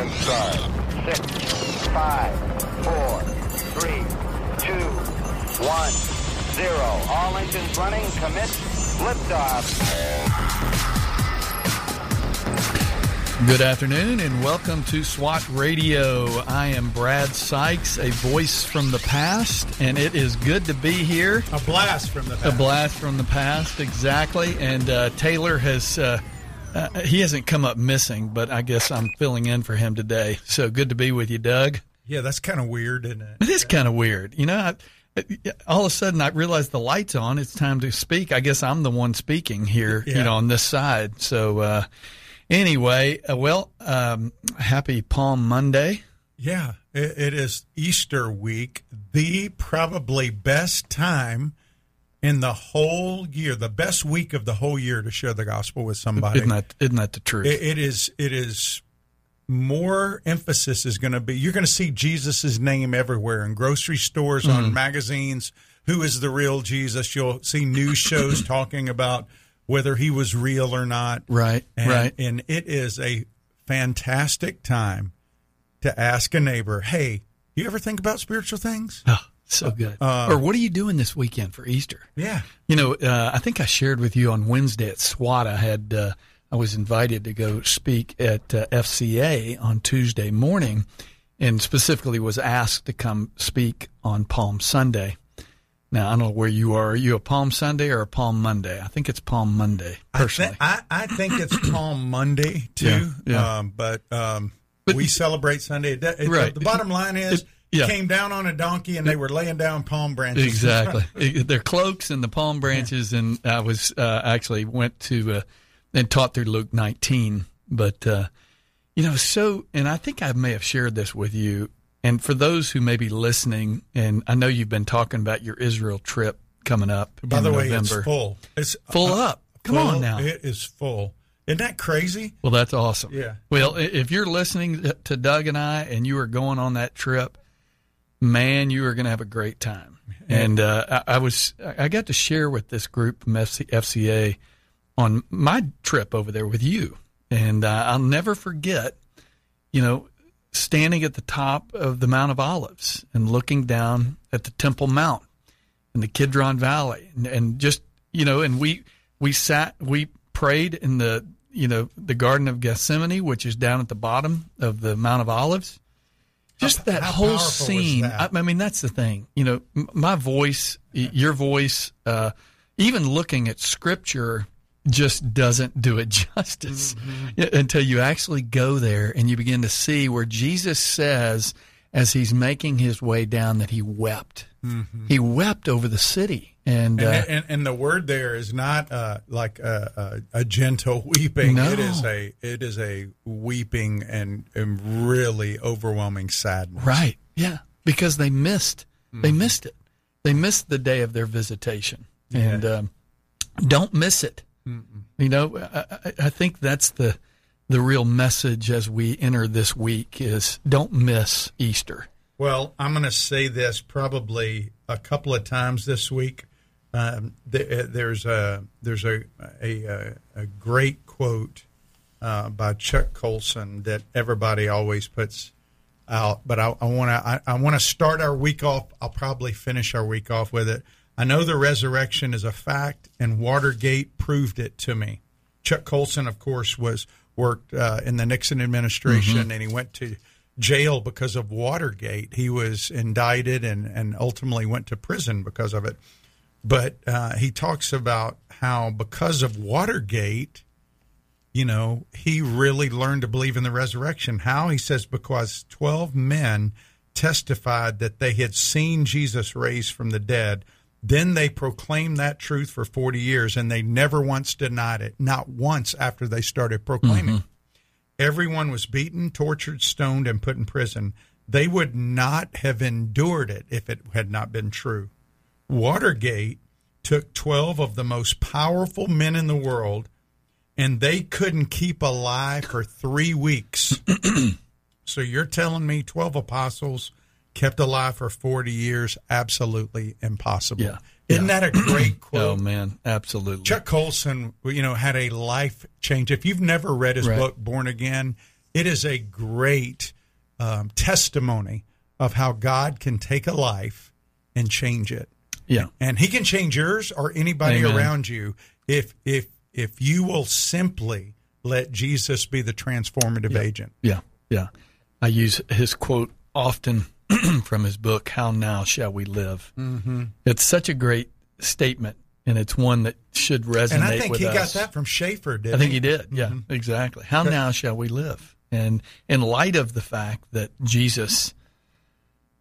and start. Six, five, four, three, two, one, zero. All engines running. Commit. Liftoff. Good afternoon and welcome to SWAT Radio. I am Brad Sykes, a voice from the past, and it is good to be here. A blast from the past. A blast from the past, exactly. And uh, Taylor has. Uh, uh, he hasn't come up missing, but I guess I'm filling in for him today. So good to be with you, Doug. Yeah, that's kind of weird, isn't it? It is kind of weird. You know, I, all of a sudden I realize the light's on. It's time to speak. I guess I'm the one speaking here, Yeah. you know, on this side. So, uh, anyway, uh, well, um, happy Palm Monday. Yeah, it, it is Easter week, the probably best time in the whole year, the best week of the whole year to share the gospel with somebody. Isn't that, isn't that the truth? It- it is. It is. More emphasis is going to be. You're going to see Jesus' name everywhere in grocery stores, Mm-hmm. on magazines. Who is the real Jesus? You'll see news shows talking about whether he was real or not. right, And, right. And it is a fantastic time to ask a neighbor, hey, you ever think about spiritual things? So good. Uh, or what are you doing this weekend for Easter? Yeah. You know, uh, I think I shared with you on Wednesday at SWAT. I had uh, I was invited to go speak at uh, FCA on Tuesday morning, and specifically was asked to come speak on Palm Sunday. Now I don't know where you are. Are you a Palm Sunday or a Palm Monday? I think it's Palm Monday I, thi- personally. I, I think it's Palm Monday, too. Yeah, yeah. Um, but, um, But- we celebrate Sunday. It- it- Right. The bottom line is, It- yeah. came down on a donkey and they were laying down palm branches. Exactly. Their cloaks and the palm branches, and I was uh, actually went to uh, and taught through Luke 19. But uh, you know, so and I think I may have shared this with you. And for those who may be listening, and I know you've been talking about your Israel trip coming up. By the way, November. it's full. It's Full uh, up. Come full. on now. It is full. Isn't that crazy? Well, that's awesome. Yeah. Well, if you're listening to Doug and I, and you are going on that trip, man, you are going to have a great time. And uh, I, I was, I got to share with this group from FCA on my trip over there with you, and uh, I'll never forget. You know, standing at the top of the Mount of Olives and looking down at the Temple Mount in the Kidron Valley, and, and just you know, and we we sat, we prayed in the you know the Garden of Gethsemane, which is down at the bottom of the Mount of Olives. Just that how whole scene. that? I, I mean, that's the thing. You know, m- my voice, y- your voice, uh, even looking at Scripture just doesn't do it justice Mm-hmm. Until you actually go there and you begin to see where Jesus says, as he's making his way down, that he wept. He wept over the city, and, uh, Mm-hmm. And, and, and the word there is not uh, like a, a, a gentle weeping. No. It is a it is a weeping and, and really overwhelming sadness. right, yeah, because they missed, Mm-hmm. they missed it. They missed the day of their visitation, and um, don't miss it. You know, I, I- I think that's the the real message as we enter this week is don't miss Easter. Well, I'm going to say this probably a couple of times this week. Um, th- there's a there's a a, a, great quote uh, by Chuck Colson that everybody always puts out, but I want to I, want to start our week off. I'll probably finish our week off with it. I know the resurrection is a fact, and Watergate proved it to me. Chuck Colson, of course, was worked uh, in the Nixon administration, and he went to jail because of Watergate. He was indicted and, and ultimately went to prison because of it. But uh, he talks about how because of Watergate, you know, he really learned to believe in the resurrection. How? He says because 12 men testified that they had seen Jesus raised from the dead. Then they proclaimed that truth for 40 years and they never once denied it, not once after they started proclaiming. Everyone was beaten, tortured, stoned, and put in prison. They would not have endured it if it had not been true. Watergate took 12 of the most powerful men in the world and they couldn't keep alive for three weeks. so you're telling me 12 apostles kept alive for 40 years? Absolutely impossible. Yeah. Isn't that a great quote? Oh man, absolutely. Chuck Colson, you know, had a life change. If you've never read his Right. book, Born Again, it is a great um, testimony of how God can take a life and change it. Yeah. And he can change yours or anybody Amen. around you if if if you will simply let Jesus be the transformative agent. Yeah. Yeah. I use his quote often from his book, How Now Shall We Live? Mm-hmm. It's such a great statement, and it's one that should resonate And I think he got that from Schaeffer, did I think he did. Yeah, exactly. How now shall we live? And in light of the fact that Jesus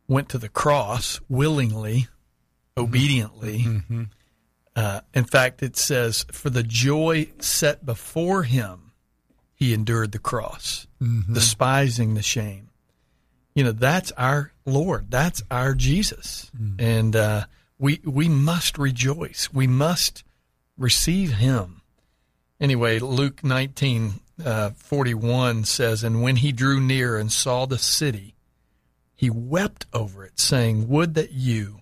went to the cross willingly, obediently, uh, in fact, it says, for the joy set before him, he endured the cross, despising the shame. You know, that's our Lord. That's our Jesus. And uh, we, we must rejoice. We must receive him. Anyway, Luke 19, uh, 41 says, And when he drew near and saw the city, he wept over it, saying, Would that you,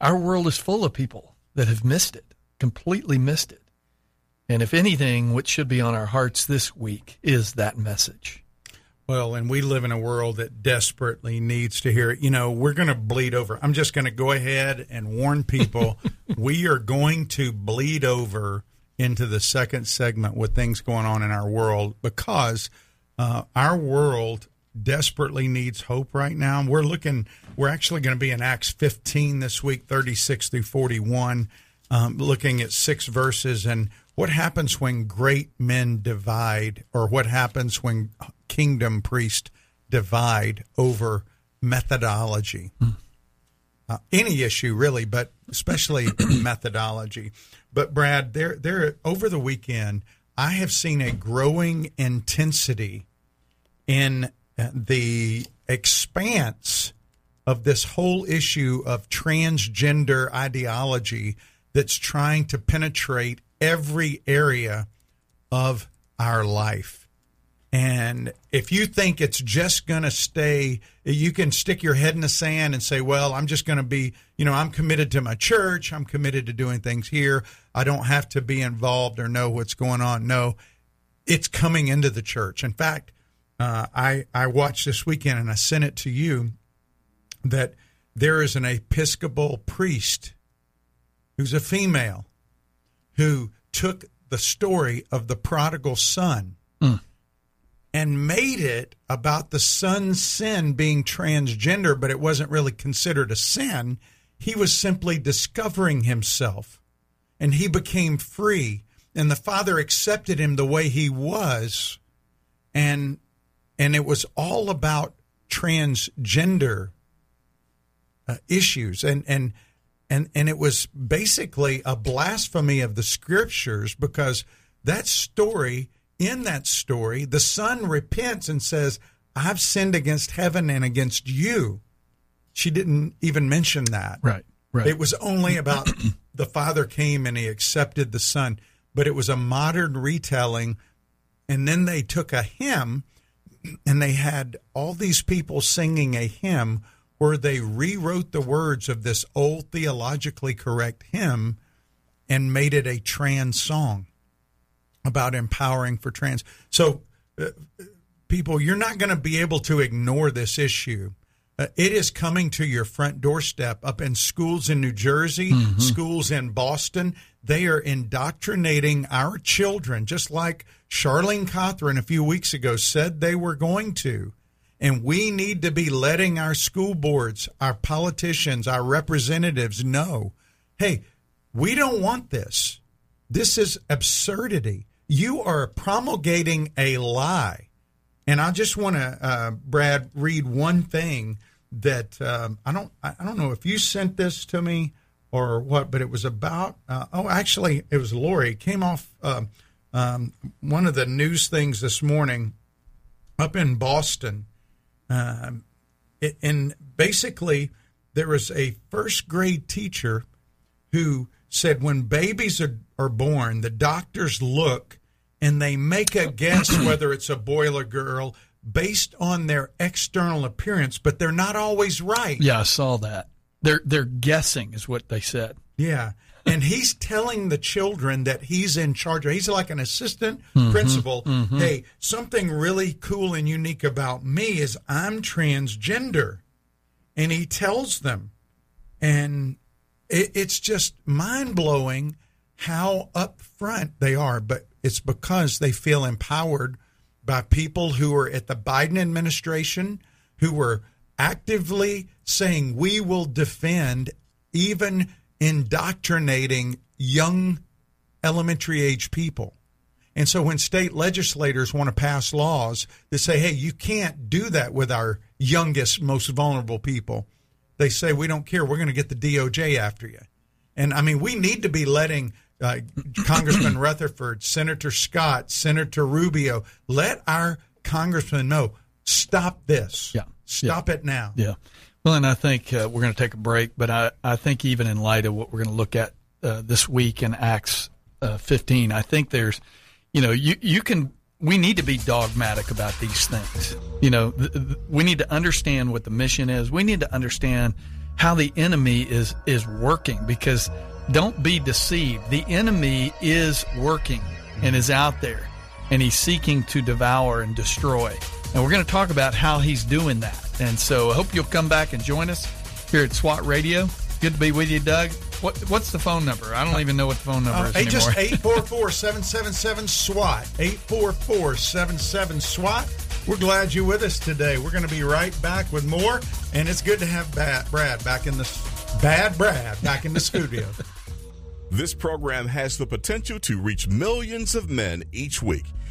our world is full of people that have missed it, completely missed it. And if anything, what should be on our hearts this week is that message. Well, and we live in a world that desperately needs to hear it. You know, we're going to bleed over. I'm just going to go ahead and warn people we are going to bleed over into the second segment with things going on in our world because uh, our world desperately needs hope right now. We're looking, we're actually going to be in Acts 15 this week, 36 through 41, um, looking at six verses and what happens when great men divide, or what happens when kingdom priests divide over methodology. Uh, any issue really, but especially methodology. But Brad, there, there, over the weekend, I have seen a growing intensity in the expanse of this whole issue of transgender ideology that's trying to penetrate every area of our life. And if you think it's just going to stay, you can stick your head in the sand and say, well, I'm just going to be, you know, I'm committed to my church. I'm committed to doing things here. I don't have to be involved or know what's going on. No, it's coming into the church. In fact, uh, I, I watched this weekend and I sent it to you that there is an Episcopal priest who's a female who took the story of the prodigal son and made it about the son's sin being transgender, but it wasn't really considered a sin. He was simply discovering himself and he became free. And the father accepted him the way he was. And and it was all about transgender uh, issues and and and and it was basically a blasphemy of the scriptures because that story in that story the son repents and says i've sinned against heaven and against you she didn't even mention that Right. Right. it was only about the father came and he accepted the son but it was a modern retelling and then they took a hymn and they had all these people singing a hymn where they rewrote the words of this old theologically correct hymn and made it a trans song about empowering for trans. So, uh, people, you're not going to be able to ignore this issue. Uh, it is coming to your front doorstep up in schools in New Jersey, schools in Boston. They are indoctrinating our children, just like Charlene Cothran a few weeks ago said they were going to. And we need to be letting our school boards, our politicians, our representatives know hey, we don't want this. This is absurdity. You are promulgating a lie. And I just want to, uh, Brad, read one thing that um, I don't. I don't know if you sent this to me or what, but it was about. Uh, oh, actually, it was Lori. It came off um, um, one of the news things this morning up in Boston. Um, it- and basically, there was a first grade teacher who said when babies are, are born, the doctors look and they make a guess whether it's a boy or girl based on their external appearance, but they're not always right. Yeah, I saw that. They're they're guessing is what they said. Yeah. And he's telling the children that he's in charge. He's like an assistant mm-hmm. principal. Mm-hmm. Hey, something really cool and unique about me is I'm transgender. And he tells them. And it, it's just mind blowing how upfront they are. But it's because they feel empowered by people who are at the Biden administration who were actively saying we will defend even indoctrinating young elementary age people. And so when state legislators want to pass laws that say, hey, you can't do that with our youngest, most vulnerable people, they say, we don't care. We're going to get the DOJ after you. And I mean, we need to be letting uh, Congressman Rutherford, Senator Scott, Senator Rubio, let our congressmen know stop this. Yeah. Stop it now. Yeah. Well, and I think uh, we're going to take a break, but I, I think even in light of what we're going to look at uh, this week in Acts uh, 15, I think there's, you know, you, you can, we need to be dogmatic about these things. You know, th- th- we need to understand what the mission is. We need to understand how the enemy is, is working because don't be deceived. The enemy is working and is out there and he's seeking to devour and destroy. And we're going to talk about how he's doing that. And so I hope you'll come back and join us here at SWAT Radio. Good to be with you, Doug. What, what's the phone number? I don't even know what the phone number Uh, is hey, anymore. just 844-777 SWAT. 844-77 SWAT. We're glad you're with us today. We're going to be right back with more, and it's good to have Bad Brad back in the bad Brad back in the studio. This program has the potential to reach millions of men each week.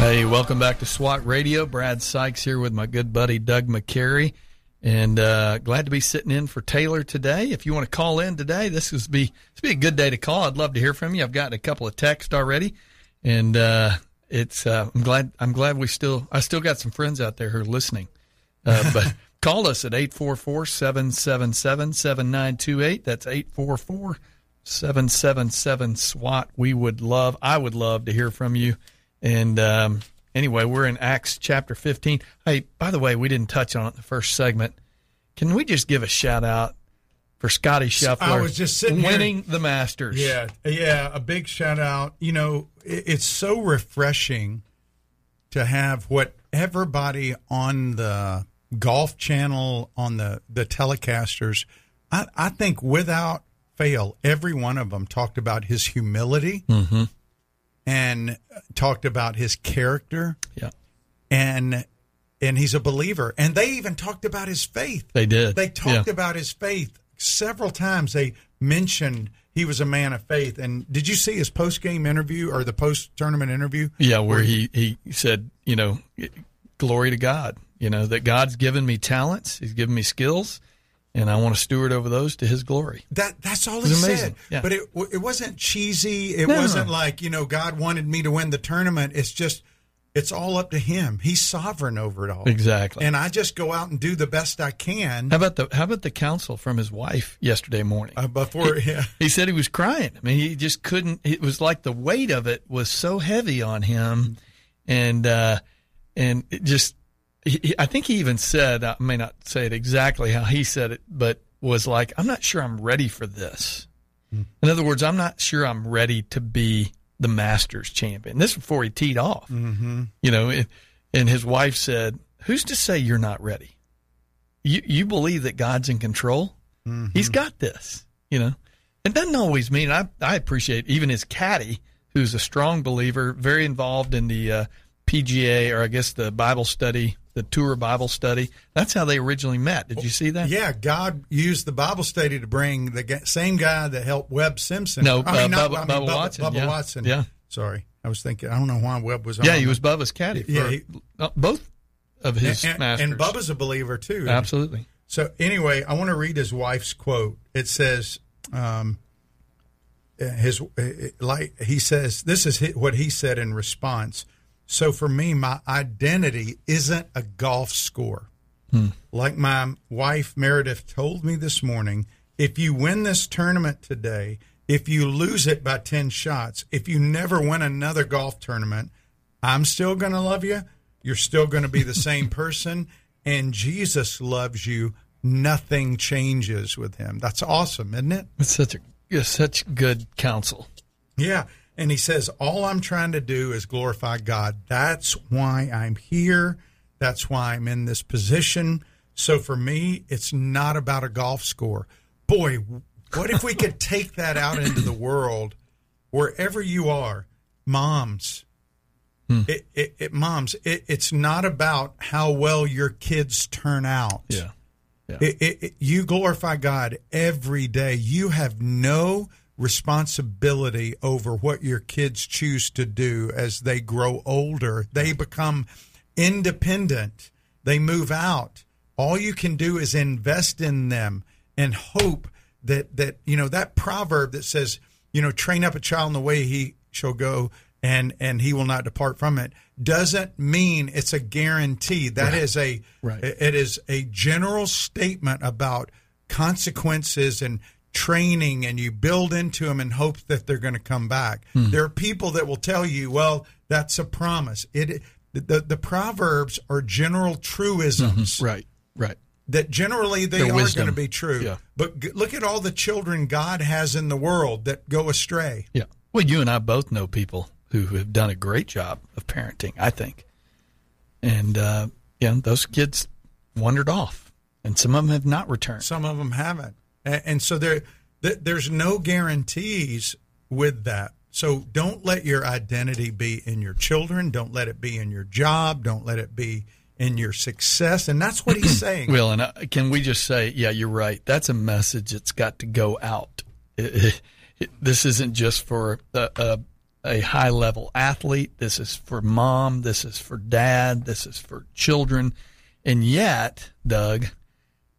Hey, welcome back to SWAT Radio. Brad Sykes here with my good buddy Doug McCary. And uh, glad to be sitting in for Taylor today. If you want to call in today, this would be this be a good day to call. I'd love to hear from you. I've gotten a couple of texts already, and uh, it's uh, I'm glad I'm glad we still I still got some friends out there who are listening. Uh, but call us at 844-777-7928. That's 844-777 SWAT. We would love I would love to hear from you. And um, anyway, we're in Acts chapter 15. Hey, by the way, we didn't touch on it in the first segment. Can we just give a shout out for Scottie Scheffler I was just sitting here- winning the Masters? Yeah, yeah. A big shout out. You know, it, it's so refreshing to have what everybody on the Golf Channel, on the the telecasters. I, I think without fail, every one of them talked about his humility and talked about his character, Yeah, and and he's a believer. And they even talked about his faith. they did. They talked Yeah. about his faith. several times they mentioned he was a man of faith. And did you see his post game interview or the post tournament interview? Yeah, where he, he said, you know, glory to God, you know, that God's given me talents, He's given me skills, and I want to steward over those to His glory. That that's all he was said. Yeah. But it it wasn't cheesy. It No. wasn't like you know God wanted me to win the tournament. It's just it's all up to Him. He's sovereign over it all. Exactly. And I just go out and do the best I can How about the How about the counsel from his wife yesterday morning? uh, before. Yeah. He said he was crying. I mean, he just couldn't. It was like the weight of it was so heavy on him, and uh, and it just. He, he- I think he even said, I may not say it exactly how he said it, but was like, "I'm not sure I'm ready for this." In other words, I'm not sure I'm ready to be the Masters champion. This before he teed off. Mm-hmm. You know, and, and his wife said, "Who's to say you're not ready? You you believe that God's in control? He's got this." You know, it doesn't always mean. I I appreciate even his caddy, who's a strong believer, very involved in the uh, PGA or I guess the Bible study, the tour Bible study. That's how they originally met. Did you see that? Yeah, God used the Bible study to bring the same guy that helped Webb Simpson. No, I mean, uh, not- Bubba- I mean, Bubba Watson, Bubba yeah. Watson. Yeah. Sorry, I was thinking. I don't know why Webb was on. Yeah, he was Bubba's caddy for Yeah, he- uh, both of his and, masters. and Bubba's a believer too. absolutely. So anyway, I want to read his wife's quote. It says, um, his uh, like he says, this is what he said in response. So for me, my identity isn't a golf score. Hmm. Like my wife Meredith told me this morning, if you win this tournament today, if you lose it by 10 shots, if you never win another golf tournament, I'm still going to love you. You're still going to be the same person. And Jesus loves you. Nothing changes with him. That's awesome, isn't it? It's such a it's such good counsel. Yeah. And he says, All I'm trying to do is glorify God. That's why I'm here. That's why I'm in this position. So for me, it's not about a golf score. Boy, what if we could take that out into the world, wherever you are, moms? Hmm. It, it, it, moms, it, it's not about how well your kids turn out. Yeah. It- you glorify God every day. You have no responsibility over what your kids choose to do as they grow older. They become independent, they move out. All you can do is invest in them and hope that, that you know, that proverb that says, you know, train up a child in the way he shall go and and he will not depart from it doesn't mean it's a guarantee That is a Right. it is a general statement about consequences and training and you build into them in hopes that they're going to come back there are people that will tell you well that's a promise it the, the proverbs are general truisms Right. Right. that generally they Their are wisdom. going to be true Yeah. but g- look at all the children god has in the world that go astray Yeah. Well, you and I both know people who have done a great job of parenting, I think. And, uh, yeah, those kids wandered off, and some of them have not returned. Some of them haven't, and, and so there, th- there's no guarantees with that. So don't let your identity be in your children. Don't let it be in your job. Don't let it be in your success. And that's what he's saying. Well, and uh, can we just say, yeah, you're right. That's a message that's got to go out. It- it- it- this isn't just for a, a, a high level athlete. This is for mom. This is for dad. This is for children. And yet, Doug,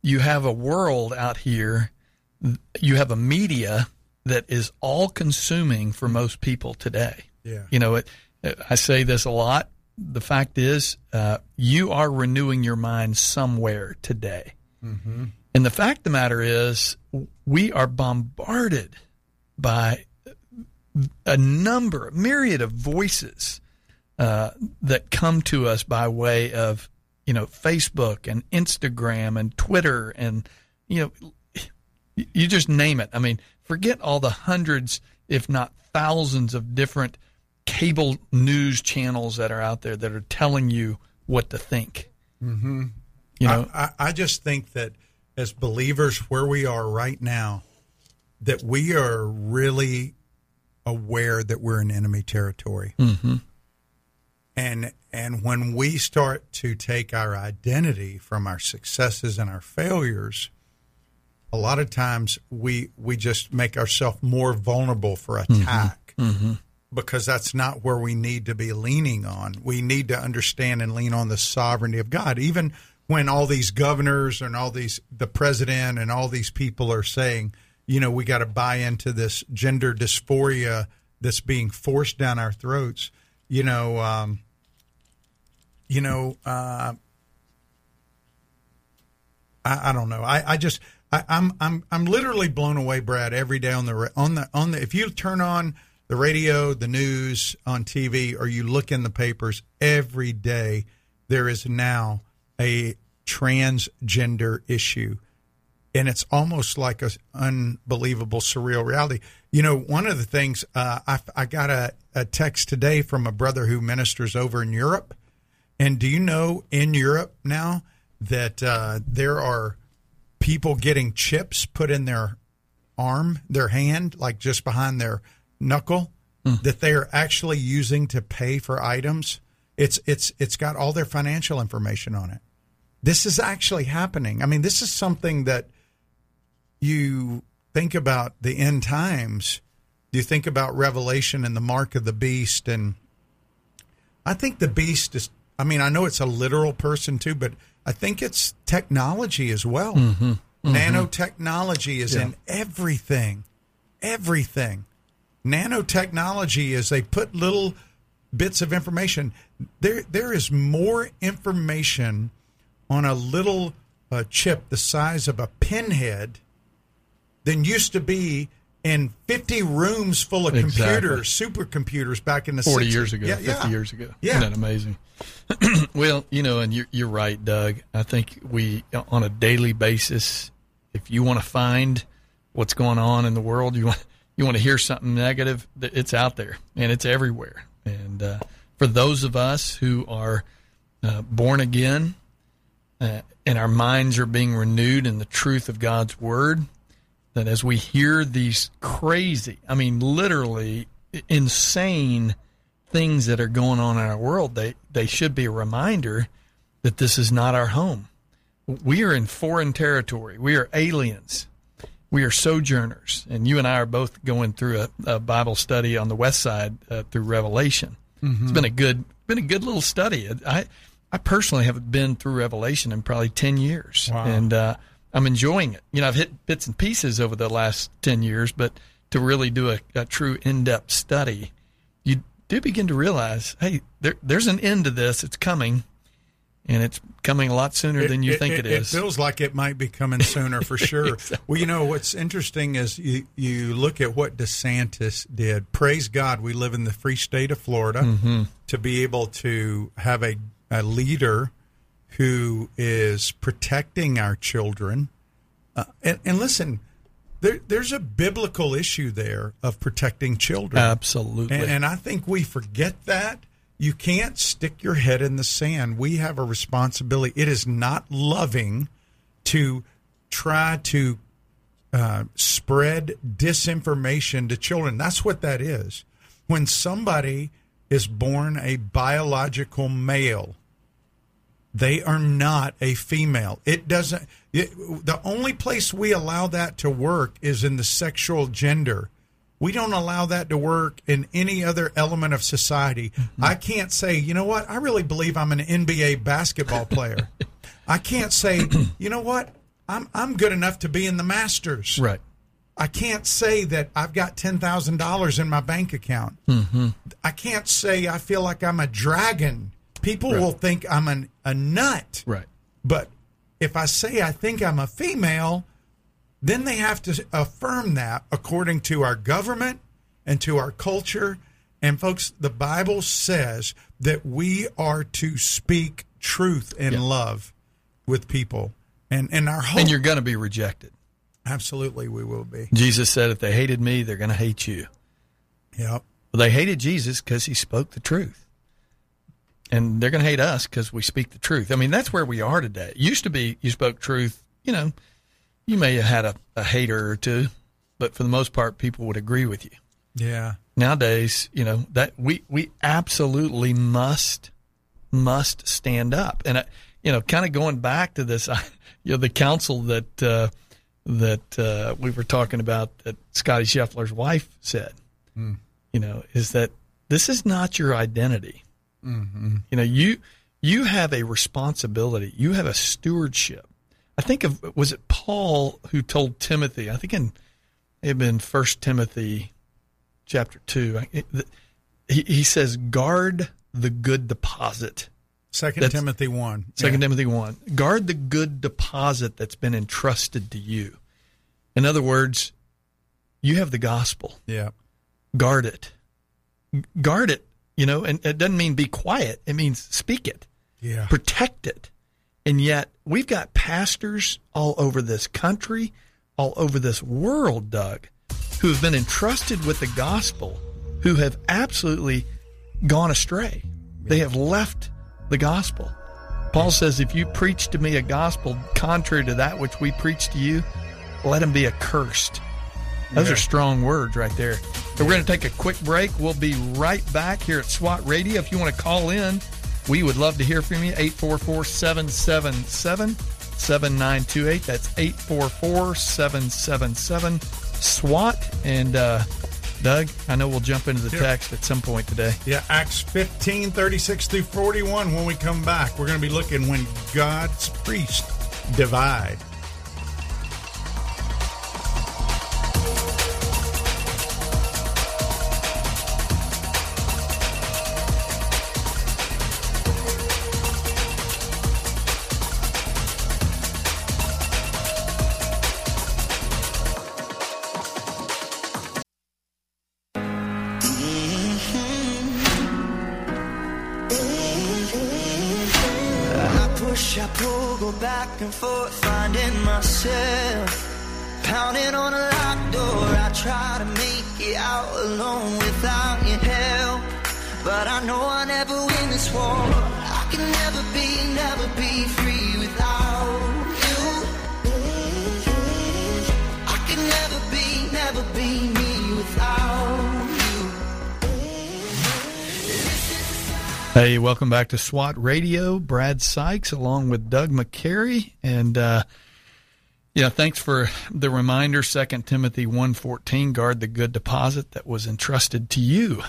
you have a world out here. You have a media that is all consuming for most people today. Yeah. You know, it, I say this a lot. The fact is, uh, you are renewing your mind somewhere today. And the fact of the matter is, we are bombarded by a number, a myriad of voices uh, that come to us by way of, you know, Facebook and Instagram and Twitter and, you know, you just name it. I mean, forget all the hundreds, if not thousands, of different cable news channels that are out there that are telling you what to think. Mm-hmm. You know, I, I, I just think that as believers, where we are right now, that we are really aware that we're in enemy territory. Mm-hmm. And and when we start to take our identity from our successes and our failures, a lot of times we we just make ourselves more vulnerable for mm-hmm. attack mm-hmm. because that's not where we need to be leaning on. We need to understand and lean on the sovereignty of God, even when all these governors and all these the president and all these people are saying, you know, we got to buy into this gender dysphoria that's being forced down our throats. You know, um, you know, uh, I, I don't know. I, I just I, I'm I'm I'm literally blown away, Brad, every day on the on the on the if you turn on the radio, the news, on TV, or you look in the papers every day, there is now a transgender issue. And it's almost like a unbelievable, surreal reality. You know, one of the things uh, I, I got a, a text today from a brother who ministers over in Europe, and do you know in Europe now that uh, there are people getting chips put in their arm, their hand, like just behind their knuckle, that they are actually using to pay for items? It's it's it's got all their financial information on it. This is actually happening. I mean, this is something that you think about the end times. You think about Revelation and the mark of the beast and I think the beast is. I mean, I know it's a literal person too, but I think it's technology as well. Nanotechnology is in everything, everything. Nanotechnology is they put little bits of information. There, there is more information on a little uh, chip the size of a pinhead than used to be in 50 rooms full of Exactly. computers, supercomputers back in the 40 60s. years ago, Yeah, 50 yeah. years ago. Yeah. Isn't that amazing? well, you know, and you're, you're right, Doug. I think we, on a daily basis, if you want to find what's going on in the world, you want, you want to hear something negative, it's out there and it's everywhere. And uh, for those of us who are uh, born again uh, and our minds are being renewed in the truth of God's word, that as we hear these crazy, I mean, literally insane things that are going on in our world, they, they should be a reminder that this is not our home. We are in foreign territory. We are aliens. We are sojourners. And you and I are both going through a, a Bible study on the west side uh, through Revelation. It's been a good been a good little study. I I personally haven't been through Revelation in probably ten years, Wow. and uh, I'm enjoying it. You know, I've hit bits and pieces over the last ten years, but to really do a, a true in depth study, you do begin to realize, hey, there, there's an end to this. It's coming, and it's coming a lot sooner than you think it is. It feels like it might be coming sooner for sure. Well, you know what's interesting is you, you look at what DeSantis did. Praise God, we live in the free state of Florida Mm-hmm. to be able to have a, a leader who is protecting our children. Uh, and, and listen, there, there's a biblical issue there of protecting children. Absolutely. And, and I think we forget that. You can't stick your head in the sand. We have a responsibility. It is not loving to try to uh, spread disinformation to children. That's what that is. When somebody is born a biological male, they are not a female. It doesn't. It, the only place we allow that to work is in the sexual gender. We don't allow that to work in any other element of society. I can't say, you know what? I really believe I'm an NBA basketball player. I can't say, you know what? I'm I'm good enough to be in the Masters. right. I can't say that I've got ten thousand dollars in my bank account. Mm-hmm. I can't say I feel like I'm a dragon. People will think I'm an, a nut. Right. But if I say I think I'm a female, then they have to affirm that according to our government and to our culture. And folks, the Bible says that we are to speak truth and love with people. And and our hope And you're going to be rejected. absolutely we will be. Jesus said, if they hated me, they're going to hate you. Yep. Well, they hated Jesus because he spoke the truth. And they're going to hate us because we speak the truth. I mean, that's where we are today. It used to be you spoke truth, you know, you may have had a, a hater or two, but for the most part, people would agree with you. Yeah. Nowadays, you know, that we, we absolutely must, must stand up. And, uh, you know, kind of going back to this, you know, the counsel that, uh, that uh, we were talking about that Scottie Scheffler's wife said. You know, is that this is not your identity. Mm-hmm. You know, you you have a responsibility. You have a stewardship. I think of was it Paul who told Timothy? I think in it had been First Timothy chapter two. It- the- He, he says, "Guard the good deposit." Second That's- Timothy one. Second Yeah. Timothy one. Guard the good deposit that's been entrusted to you. In other words, you have the gospel. Yeah. Guard it. Guard it. You know, and it doesn't mean be quiet. It means speak it Yeah. protect it. And yet we've got pastors all over this country, all over this world, Doug, who have been entrusted with the gospel, who have absolutely gone astray. They have left the gospel. Paul says, if you preach to me a gospel contrary to that which we preach to you, let him be accursed. Those Yeah. are strong words right there. So we're going to take a quick break. We'll be right back here at SWAT Radio. If you want to call in, we would love to hear from you. 844 777 7928. That's 844 777 SWAT. And uh, Doug, I know we'll jump into the Yeah. text at some point today. Yeah, Acts 15, 36 through 41. When we come back, we're going to be looking when God's priests divide. And forth, finding myself. Pounding on a locked door, I try to make it out alone without your help. But I know I never win this war. I can never be, never be free without you. I can never be, never be Hey, welcome back to SWAT Radio. Brad Sykes along with Doug McCary. And, uh, yeah, thanks for the reminder. Second Timothy 1.14, guard the good deposit that was entrusted to you.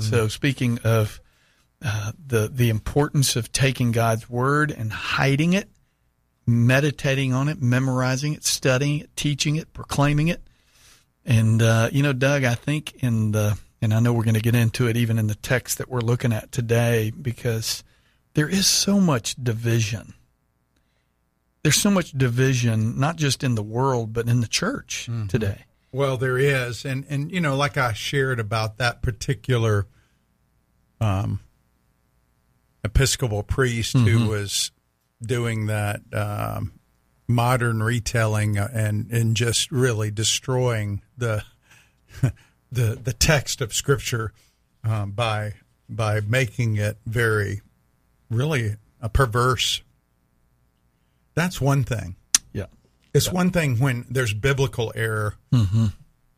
So speaking of uh, the, the importance of taking God's word and hiding it, meditating on it, memorizing it, studying it, teaching it, proclaiming it. And, uh, you know, Doug, I think in the, and I know we're going to get into it even in the text that we're looking at today, because there is so much division. There's so much division, not just in the world, but in the church today. Well, there is, and and you know, like I shared about that particular um, Episcopal priest who was doing that um, modern retelling uh, and and just really destroying the the the text of Scripture um, by by making it very really a perverse. That's one thing. Yeah. It's one thing when there's biblical error,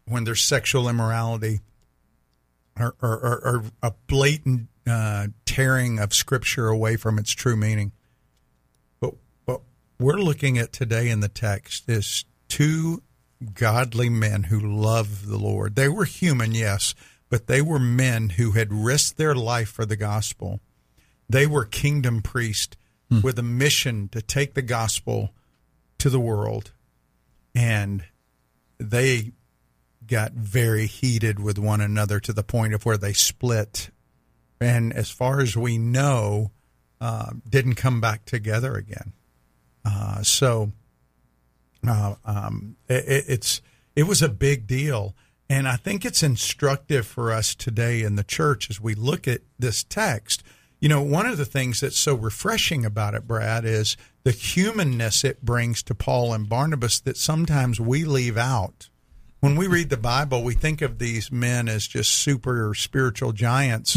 when there's sexual immorality, or, or, or, or a blatant uh, tearing of Scripture away from its true meaning. But what we're looking at today in the text is two godly men who love the Lord. They were human, yes, but they were men who had risked their life for the gospel. They were kingdom priests with a mission to take the gospel to the world and they got very heated with one another to the point of where they split and as far as we know uh, didn't come back together again uh, so uh, um, it, it's it was a big deal. And i think it's instructive for us today in the church as we look at this text. You know one of the things that's so refreshing about it brad is the humanness it brings to paul and barnabas that sometimes we leave out. When we read the bible we think of these men as just super spiritual giants.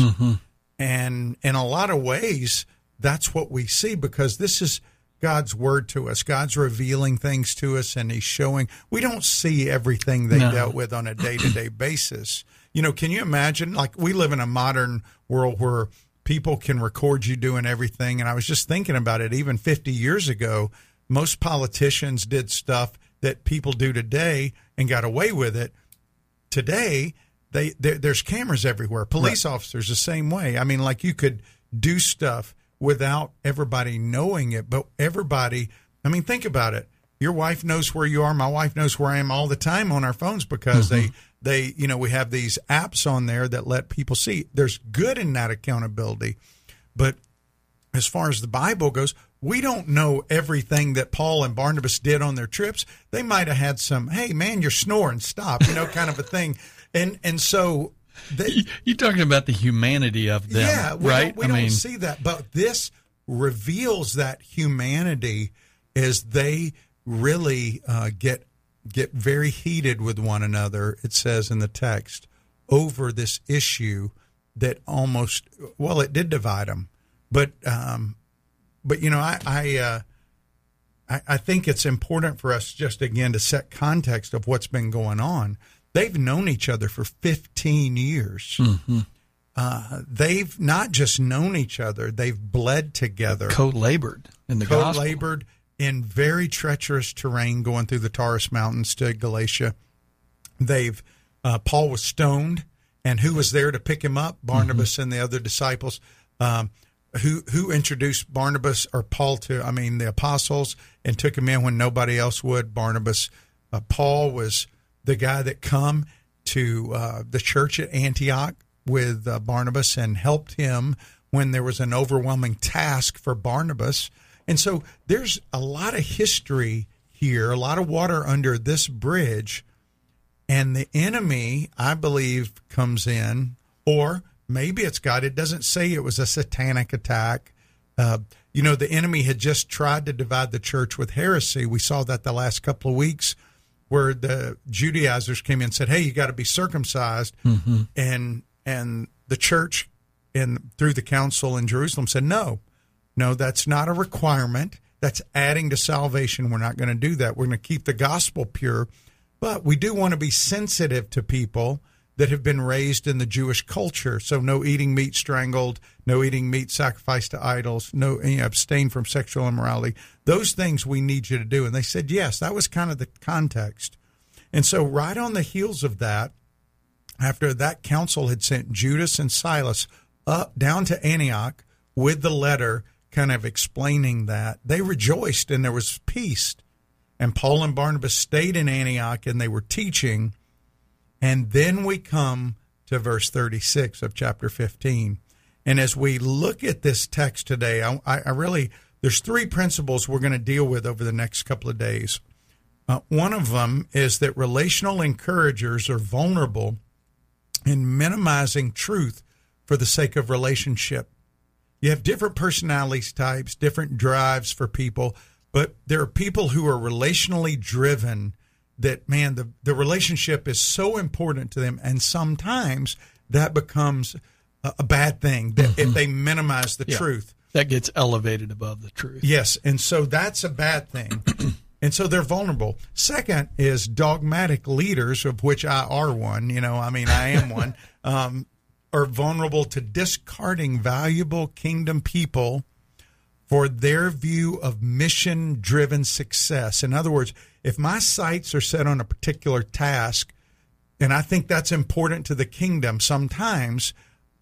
And in a lot of ways that's what we see because this is God's word to us. God's revealing things to us and he's showing we don't see everything they No. dealt with on a day-to-day basis. You know, can you imagine like we live in a modern world where people can record you doing everything and I was just thinking about it even 50 years ago most politicians did stuff that people do today and got away with it. Today, they there's cameras everywhere. Police officers the same way. I mean, like you could do stuff without everybody knowing it, but everybody. I mean, think about it. Your wife knows where you are. My wife knows where I am all the time on our phones because they mm-hmm. they you know we have these apps on there that let people see. There's good in that accountability, but as far as the Bible goes, we don't know everything that Paul and Barnabas did on their trips. They might have had some, hey man, you're snoring, stop, you know, kind of a thing. And and so they, You're talking about the humanity of them, yeah, we right? Don't, we I don't mean, see that, but this reveals that humanity as they really uh, get get very heated with one another. It says in the text over this issue that almost well, it did divide them, but um, but you know, I I, uh, I I think it's important for us just again to set context of what's been going on. They've known each other for 15 years. Uh, they've not just known each other; they've bled together, co-labored in the gospel. co-labored in very treacherous terrain, going through the Taurus Mountains to Galatia. They've uh, Paul was stoned, and who was there to pick him up? Barnabas and the other disciples. Um, who who introduced Barnabas or Paul to? I mean, the apostles, and took him in when nobody else would. Barnabas, uh, Paul was the guy that come to uh, the church at Antioch with uh, Barnabas and helped him when there was an overwhelming task for Barnabas. And so there's a lot of history here, a lot of water under this bridge. And the enemy, I believe, comes in, or maybe it's God. It doesn't say it was a satanic attack. Uh, you know, the enemy had just tried to divide the church with heresy. We saw that the last couple of weeks where the Judaizers came in and said, "Hey, you got to be circumcised," mm-hmm. and and the church and through the council in Jerusalem said, "No, no, that's not a requirement. That's adding to salvation. We're not going to do that. We're going to keep the gospel pure, but we do want to be sensitive to people." That have been raised in the Jewish culture, so no eating meat strangled, no eating meat sacrificed to idols, no you know, abstain from sexual immorality. Those things we need you to do. And they said yes. That was kind of the context. And so, right on the heels of that, after that council had sent Judas and Silas up down to Antioch with the letter kind of explaining that, they rejoiced and there was peace. And Paul and Barnabas stayed in Antioch and they were teaching. And then we come to verse 36 of chapter 15. And as we look at this text today, I, I really, there's three principles we're going to deal with over the next couple of days. Uh, one of them is that relational encouragers are vulnerable in minimizing truth for the sake of relationship. You have different personality types, different drives for people, but there are people who are relationally driven that, man, the, the relationship is so important to them. And sometimes that becomes a, a bad thing that if they minimize the Yeah. truth. that gets elevated above the truth. Yes, and so that's a bad thing. and so they're vulnerable. Second is dogmatic leaders, of which I are one. You know, I mean, I am one. Um, are vulnerable to discarding valuable kingdom people for their view of mission driven success. In other words, if my sights are set on a particular task, and I think that's important to the kingdom, sometimes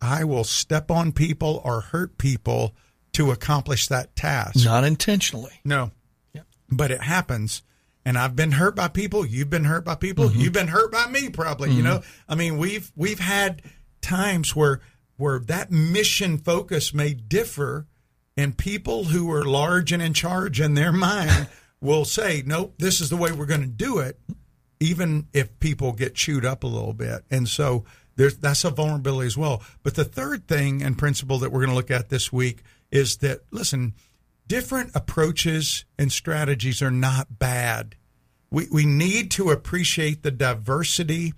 I will step on people or hurt people to accomplish that task. Not intentionally. No. Yep. But it happens. And I've been hurt by people. You've been hurt by people. Mm-hmm. You've been hurt by me, probably. You know, I mean, we've we've had times where where that mission focus may differ, and people who are large and in charge in their mind will say, "Nope, this is the way we're going to do it," even if people get chewed up a little bit. And so there's that's a vulnerability as well. But the third thing and principle that we're going to look at this week is that listen, different approaches and strategies are not bad. We we need to appreciate the diversity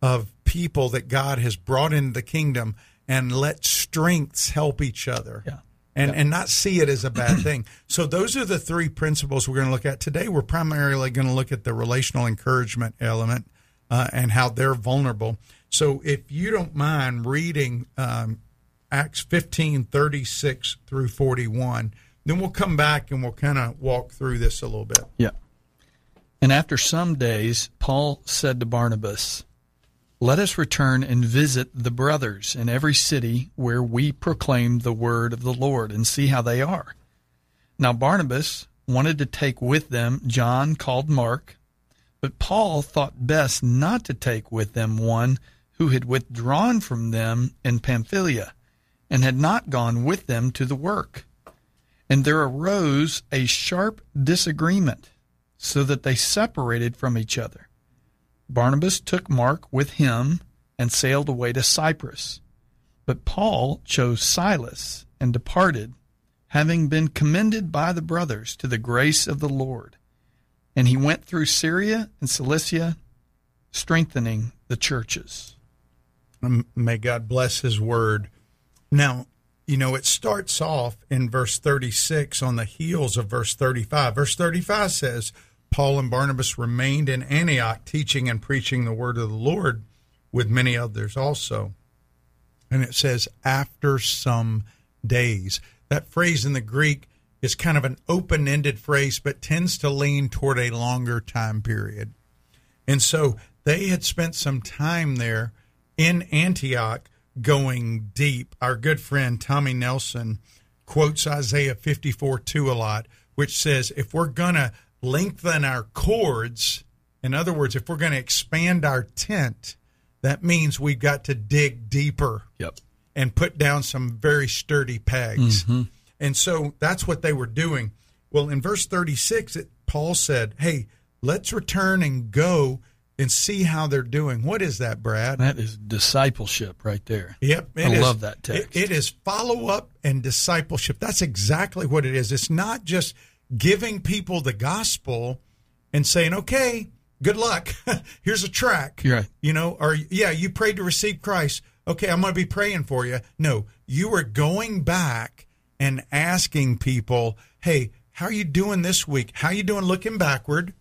of people that God has brought into the kingdom and let strengths help each other. Yeah. And, and not see it as a bad thing. So those are the three principles we're going to look at today. We're primarily going to look at the relational encouragement element uh, and how they're vulnerable. So if you don't mind reading um, Acts 15, 36 through 41, then we'll come back and we'll kind of walk through this a little bit. Yeah. And after some days, Paul said to Barnabas, Let us return and visit the brothers in every city where we proclaim the word of the Lord and see how they are. Now, Barnabas wanted to take with them John called Mark, but Paul thought best not to take with them one who had withdrawn from them in Pamphylia and had not gone with them to the work. And there arose a sharp disagreement, so that they separated from each other. Barnabas took Mark with him and sailed away to Cyprus. But Paul chose Silas and departed, having been commended by the brothers to the grace of the Lord. And he went through Syria and Cilicia, strengthening the churches. May God bless His word. Now, you know, it starts off in verse 36 on the heels of verse 35. Verse 35 says, Paul and Barnabas remained in Antioch, teaching and preaching the word of the Lord with many others also. And it says, after some days. That phrase in the Greek is kind of an open ended phrase, but tends to lean toward a longer time period. And so they had spent some time there in Antioch going deep. Our good friend Tommy Nelson quotes Isaiah 54 2 a lot, which says, if we're going to lengthen our cords, in other words, if we're going to expand our tent, that means we've got to dig deeper Yep. and put down some very sturdy pegs. Mm-hmm. And so that's what they were doing. Well, in verse 36, it, Paul said, Hey, let's return and go and see how they're doing. What is that, Brad? That is discipleship right there. Yep. I is- love that text. it- it is follow up and discipleship. That's exactly what it is. It's not just giving people the gospel and saying, okay, good luck. Here's a track. Right. You know, or yeah, you prayed to receive Christ. Okay, I'm going to be praying for you. No, you are going back and asking people, hey, how are you doing this week? How are you doing looking backward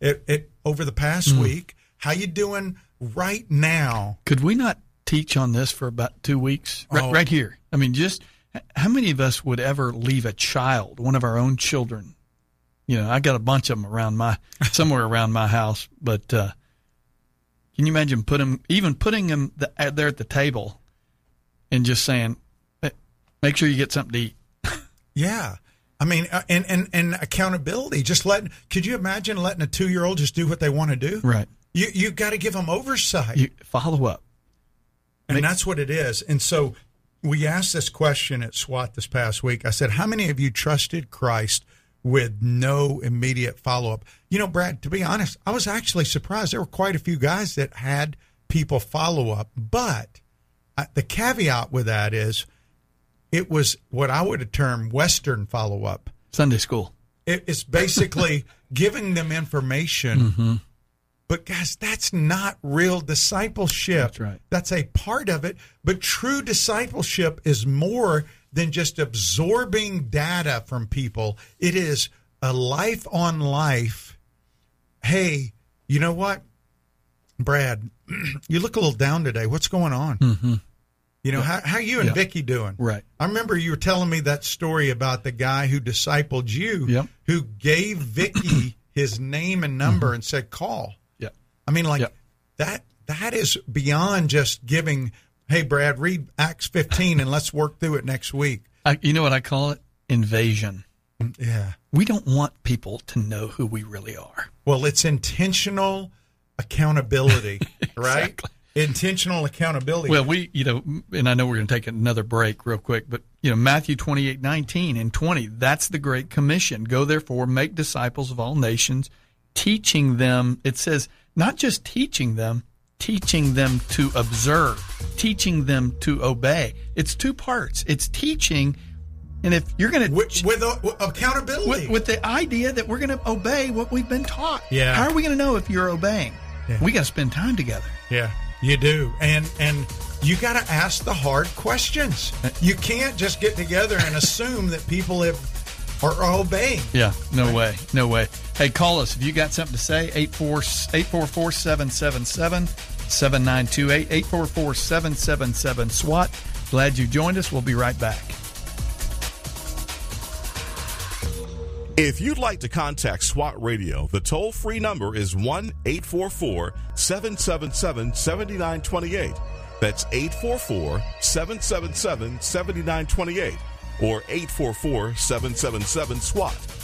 it, it, over the past Hmm. week? How you doing right now? Could we not teach on this for about two weeks? Right, Oh. right here. I mean, just how many of us would ever leave a child, one of our own children? You know, I got a bunch of them around my somewhere around my house, but uh, can you imagine put 'em- even putting them th- there at the table and just saying, "Hey, "Make sure you get something to eat." Yeah. I mean, uh, and, and, and accountability. Just letting, could you imagine letting a two year old just do what they want to do? Right. You, you got to give them oversight. You follow up. and that's what it is. And so we asked this question at SWAT this past week. I said, How many of you trusted Christ with no immediate follow up? You know, Brad, to be honest, I was actually surprised. There were quite a few guys that had people follow up. But the caveat with that is it was what I would term Western follow up. Sunday school. It's basically giving them information. Mm-hmm. But guys, that's not real discipleship. That's right. That's a part of it. But true discipleship is more than just absorbing data from people. It is a life on life. Hey, you know what, Brad? You look a little down today. What's going on? Mm-hmm. You know how how you and Yeah. Vicky doing? Right. I remember you were telling me that story about the guy who discipled you, Yep. who gave Vicky his name and number and said, "Call." I mean, like Yep. that. That is beyond just giving. Hey, Brad, read Acts 15 and let's work through it next week. I, you know what I call it? Invasion. Yeah. We don't want people to know who we really are. Well, it's intentional accountability, right? Exactly. Intentional accountability. Well, we, you know, and I know we're going to take another break real quick, but, you know, Matthew 28 19 and 20, that's the Great Commission. Go therefore, make disciples of all nations, teaching them, it says, not just teaching them, teaching them to observe, teaching them to obey. It's two parts. It's teaching, and if you're going to. with, with, uh, accountability. with, with the idea that we're going to obey what we've been taught. Yeah. How are we going to know if you're obeying? Yeah. We got to spend time together. Yeah, you do, and and you got to ask the hard questions. You can't just get together and assume that people have are obeying. Yeah, no way, no way. Hey, call us if you got something to say. 844 777 7928 844 777 SWAT. Glad you joined us. We'll be right back. If you'd like to contact SWAT Radio, the toll free number is 1 844 777 7928. That's 844 777 7928 or 844 777 SWAT.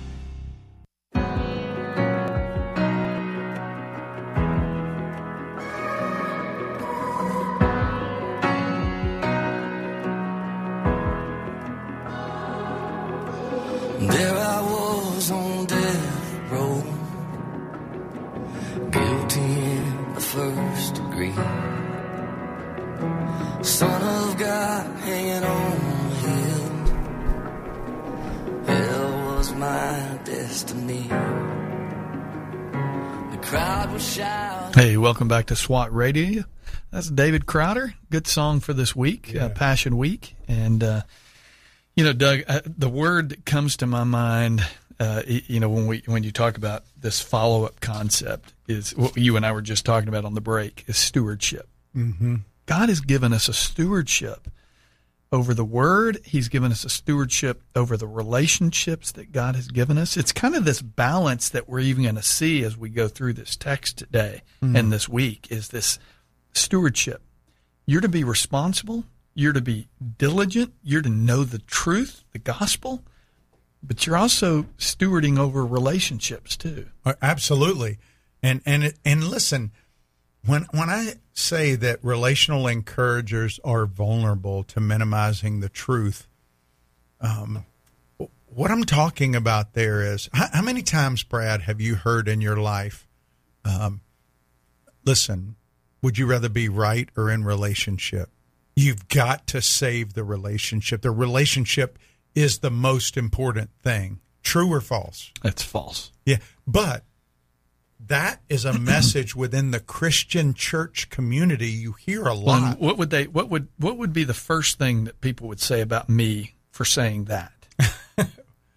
welcome back to SWAT Radio. That's David Crowder. Good song for this week, uh, Passion Week. And, uh, you know, Doug, uh, the word that comes to my mind, uh, you know, when we when you talk about this follow up concept, is what you and I were just talking about on the break, is stewardship. Mm-hmm. God has given us a stewardship over the word. He's given us a stewardship over the relationships that God has given us. It's kind of this balance that we're even going to see as we go through this text today hmm. and this week is this stewardship. You're to be responsible. You're to be diligent. You're to know the truth, the gospel, but you're also stewarding over relationships too. Absolutely, and and and listen, when when I say that relational encouragers are vulnerable to minimizing the truth, um, what I'm talking about there is how, how many times, Brad, have you heard in your life? Um, listen, would you rather be right or in relationship? You've got to save the relationship. The relationship is the most important thing. True or false? That's false. Yeah, but that is a message within the Christian church community you hear a lot. and what would they? What would what would be the first thing that people would say about me for saying that?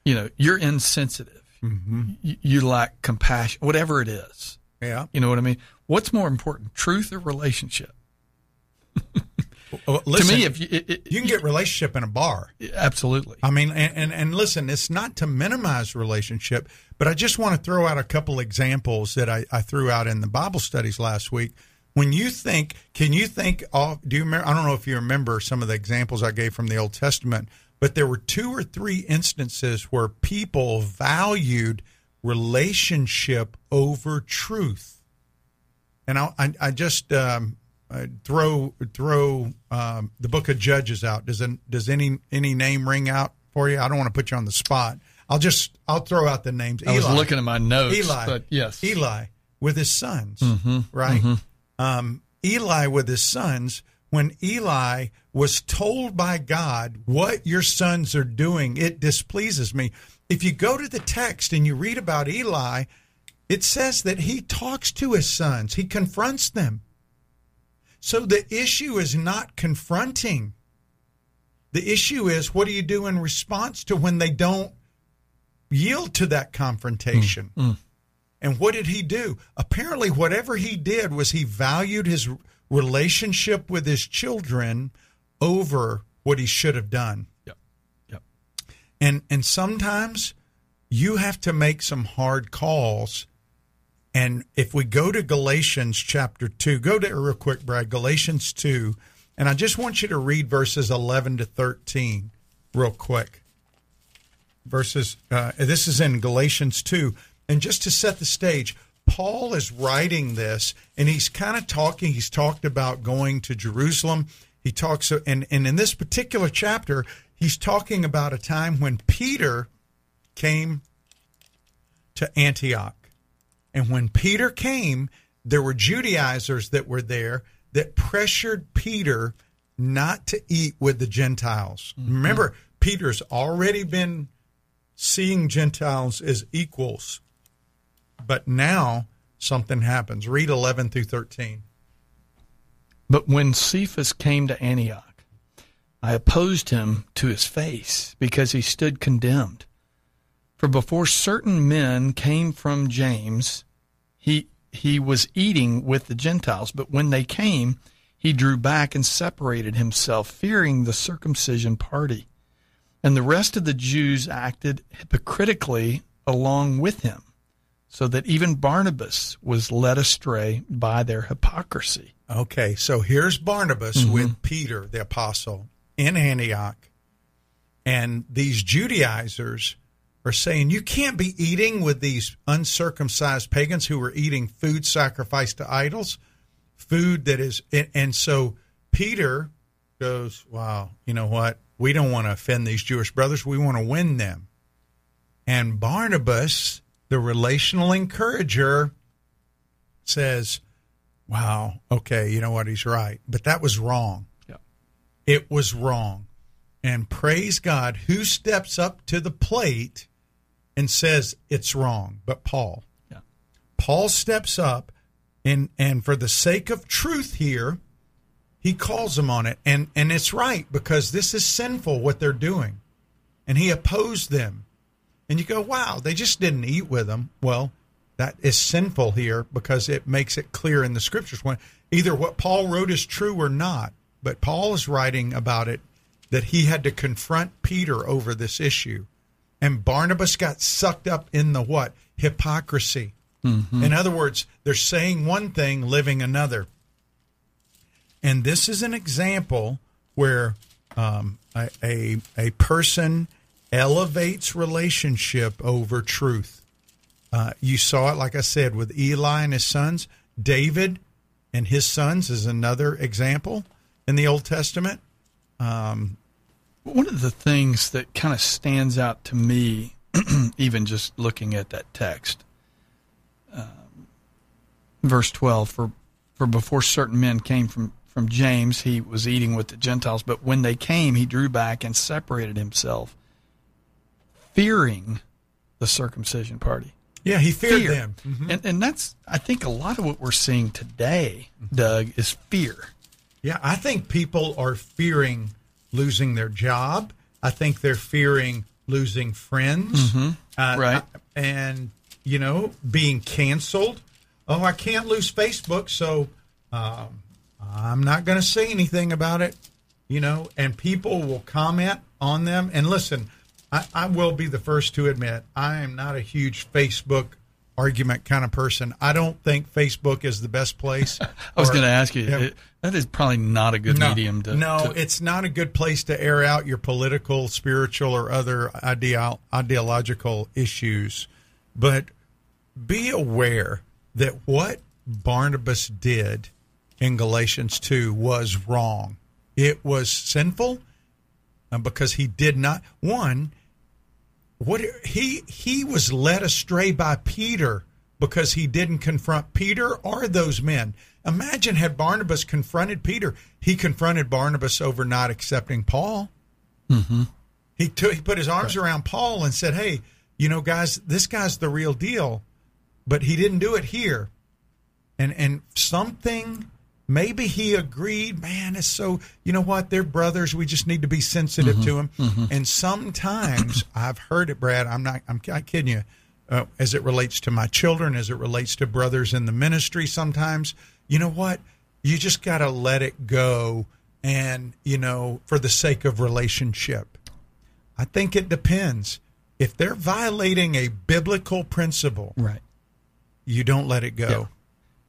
you know, you're insensitive. Mm-hmm. You, you lack compassion. Whatever it is, Yeah. you know what I mean. What's more important, truth or relationship? Well, listen, to me, if you, it, it, you can get relationship in a bar. absolutely, I mean, and, and, and listen, it's not to minimize relationship, but I just want to throw out a couple examples that I, I threw out in the Bible studies last week. When you think, can you think of, do you remember, I don't know if you remember some of the examples I gave from the Old Testament, but there were two or three instances where people valued relationship over truth. And I, I, I just um, I throw throw um, the book of Judges out. Does an, does any any name ring out for you? I don't want to put you on the spot. I'll just I'll throw out the names. I was looking at my notes, Eli, but yes, Eli with his sons, right? Um, Eli with his sons. When Eli was told by God, "What your sons are doing, it displeases me." If you go to the text and you read about Eli, it says that he talks to his sons. He confronts them. So the issue is not confronting. The issue is what do you do in response to when they don't yield to that confrontation? Mm, mm. And what did he do? Apparently, whatever he did was he valued his relationship with his children over what he should have done. Yep. Yep. And and sometimes you have to make some hard calls. And if we go to Galatians chapter 2, go to real quick, Brad, Galatians 2, and I just want you to read verses 11 to 13 real quick. Verses, uh, this is in Galatians 2. And just to set the stage, Paul is writing this, and he's kind of talking. He's talked about going to Jerusalem. He talks, and and in this particular chapter, he's talking about a time when Peter came to Antioch, and when Peter came, there were Judaizers that were there that pressured Peter not to eat with the Gentiles. Mm-hmm. Remember, Peter's already been seeing Gentiles as equals, but now something happens. Read 11 through 13. But when Cephas came to Antioch, I opposed him to his face because he stood condemned. For before certain men came from James, he he was eating with the Gentiles, but when they came, he drew back and separated himself, fearing the circumcision party. And the rest of the Jews acted hypocritically along with him, so that even Barnabas was led astray by their hypocrisy. Okay, so here's Barnabas mm-hmm. with Peter, the apostle, in Antioch. And these Judaizers are saying, You can't be eating with these uncircumcised pagans who are eating food sacrificed to idols, food that is. And, and so Peter goes, Wow, you know what? We don't want to offend these Jewish brothers. We want to win them. And Barnabas, the relational encourager, says, Wow, okay, you know what? He's right. But that was wrong. Yeah. It was wrong. And praise God, who steps up to the plate and says it's wrong? But Paul. Yeah. Paul steps up and and for the sake of truth here, he calls them on it. And and it's right because this is sinful what they're doing. And he opposed them. And you go, wow, they just didn't eat with them. Well, that is sinful here because it makes it clear in the scriptures when either what Paul wrote is true or not. But Paul is writing about it that he had to confront Peter over this issue. And Barnabas got sucked up in the what? Hypocrisy. In other words, they're saying one thing, living another. And this is an example where um, a, a, a person elevates relationship over truth. Uh, you saw it, like I said, with Eli and his sons. David and his sons is another example in the Old Testament. Um, One of the things that kind of stands out to me, even just looking at that text, um, verse 12, for, for before certain men came from, from James, he was eating with the Gentiles, but when they came, he drew back and separated himself, fearing the circumcision party. yeah, he feared Fear. them. Mhm. And, and that's, I think, a lot of what we're seeing today, Doug, is fear. Yeah, I think people are fearing losing their job. I think they're fearing losing friends. Uh, Right. And, you know, being canceled. Oh, I can't lose Facebook, so um, I'm not going to say anything about it. You know, and people will comment on them. And listen, I, I will be the first to admit I am not a huge Facebook argument kind of person. I don't think Facebook is the best place. I was going to ask you, it, that is probably not a good no, medium to. no to- it's not a good place to air out your political spiritual or other ideal, ideological issues but be aware that what barnabas did in galatians 2 was wrong it was sinful uh, because he did not one what he he was led astray by Peter because he didn't confront Peter or those men. Imagine had Barnabas confronted Peter, he confronted Barnabas over not accepting Paul. Mm-hmm. He took he put his arms around Paul and said, "Hey, you know, guys, this guy's the real deal," but he didn't do it here. And and something maybe he agreed man it's so you know what? They're brothers. We just need to be sensitive to him and sometimes i've heard it brad i'm not i'm not kidding you uh, as it relates to my children as it relates to brothers in the ministry sometimes you know what? You just got to let it go and you know for the sake of relationship. I think it depends. If they're violating a biblical principle right. you don't let it go. Yeah.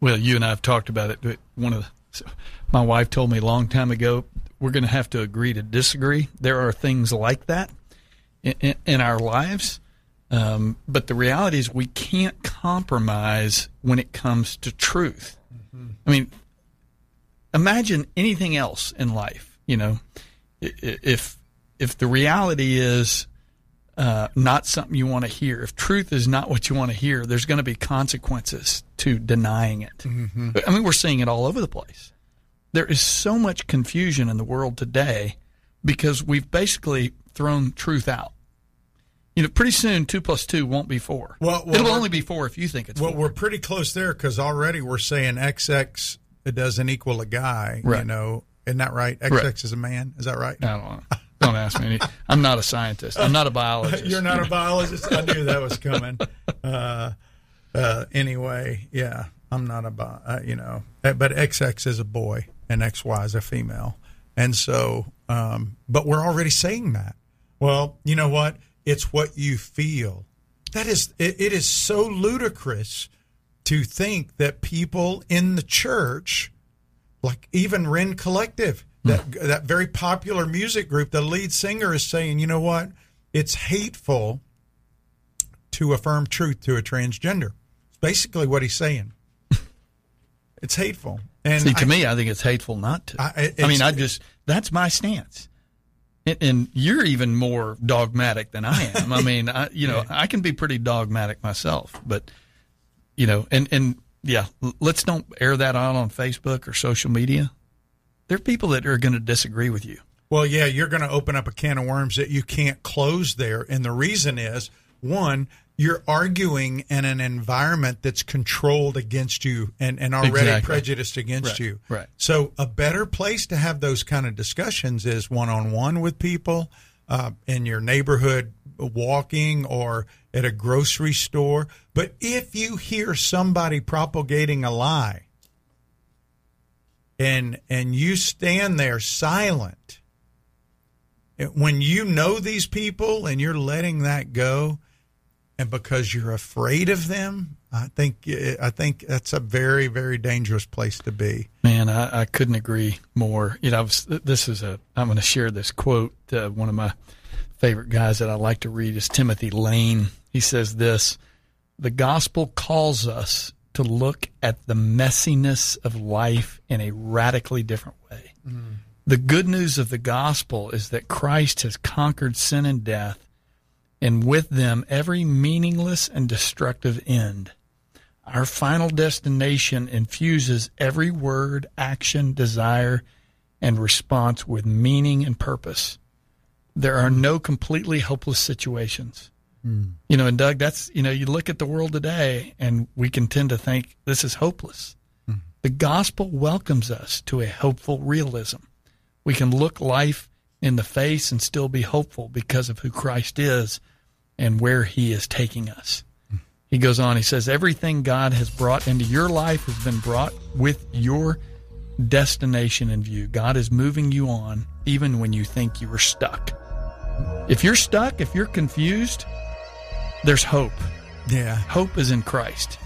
Well, you and I have talked about it. but One of the, my wife told me a long time ago, we're going to have to agree to disagree. There are things like that in, in, in our lives. Um, but the reality is, we can't compromise when it comes to truth. I mean, imagine anything else in life. You know, if if the reality is uh, not something you want to hear, if truth is not what you want to hear, there's going to be consequences to denying it. I mean, we're seeing it all over the place. There is so much confusion in the world today because we've basically thrown truth out. You know, pretty soon two plus two won't be four. Well, well, It'll only be four if you think it's Well, four. we're pretty close there because already we're saying XX it doesn't equal a guy. You know, isn't that right? XX Right. is a man. Is that right? I don't know. Don't ask me. Any, I'm not a scientist. I'm not a biologist. You're not a biologist. I knew that was coming. Uh, uh, anyway, yeah, I'm not a bi. Uh, you know, Uh, but XX is a boy and XY is a female, and so, um, but we're already saying that. Well, you know what? It's what you feel. That is, it, it is so ludicrous to think that people in the church like even Rend Collective, that that very popular music group, the lead singer is saying, you know what? It's hateful to affirm truth to a transgender. It's basically what he's saying. it's hateful. And See, to I- me, I think it's hateful not to. I- I, mean, I just that's my stance, and, and you're even more dogmatic than I am. I mean, I, you know, I can be pretty dogmatic myself, but you know, and and yeah, let's don't air that out on Facebook or social media. There are people that are going to disagree with you. Well, yeah, you're going to open up a can of worms that you can't close there. And the reason is one, you're arguing in an environment that's controlled against you and, and already Exactly. prejudiced against Right, you. right. So, a better place to have those kind of discussions is one on one with people uh, in your neighborhood, walking or at a grocery store. But if you hear somebody propagating a lie, and and you stand there silent when you know these people and you're letting that go and because you're afraid of them i think i think that's a very very dangerous place to be Man, I, I couldn't agree more. You know, was, this is a. I'm going to share this quote. Uh, one of my favorite guys that I like to read is Timothy Lane. He says this: "The gospel calls us to look at the messiness of life in a radically different way. Mm. The good news of the gospel is that Christ has conquered sin and death, and with them every meaningless and destructive end." Our final destination infuses every word, action, desire, and response with meaning and purpose. There are no completely hopeless situations. Hmm. You know, and Doug, that's, you know, you look at the world today and we can tend to think this is hopeless. Hmm. The gospel welcomes us to a hopeful realism. We can look life in the face and still be hopeful because of who Christ is and where he is taking us. Hmm. He goes on, he says, Everything God has brought into your life has been brought with your destination in view. God is moving you on even when you think you are stuck. If you're stuck, if you're confused, there's hope. yeah Hope is in Christ.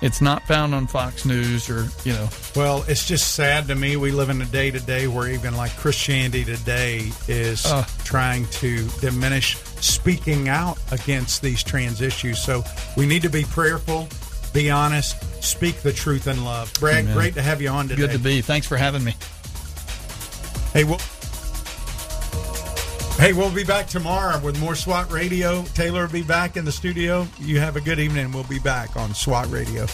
It's not found on Fox News or, you know, well it's just sad to me we live in a day today where even like christianity today is Uh. trying to diminish speaking out against these trans issues so we need to be prayerful be honest speak the truth in love brad Amen. great to have you on today good to be. Thanks for having me. Hey, we'll, hey, we'll be back tomorrow with more SWAT Radio. Taylor will be back in the studio. You have a good evening. We'll be back on SWAT Radio.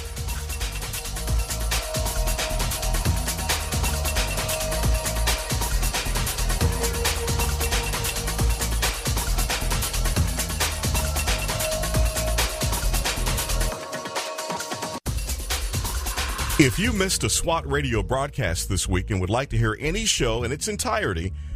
If you missed a SWAT radio broadcast this week and would like to hear any show in its entirety,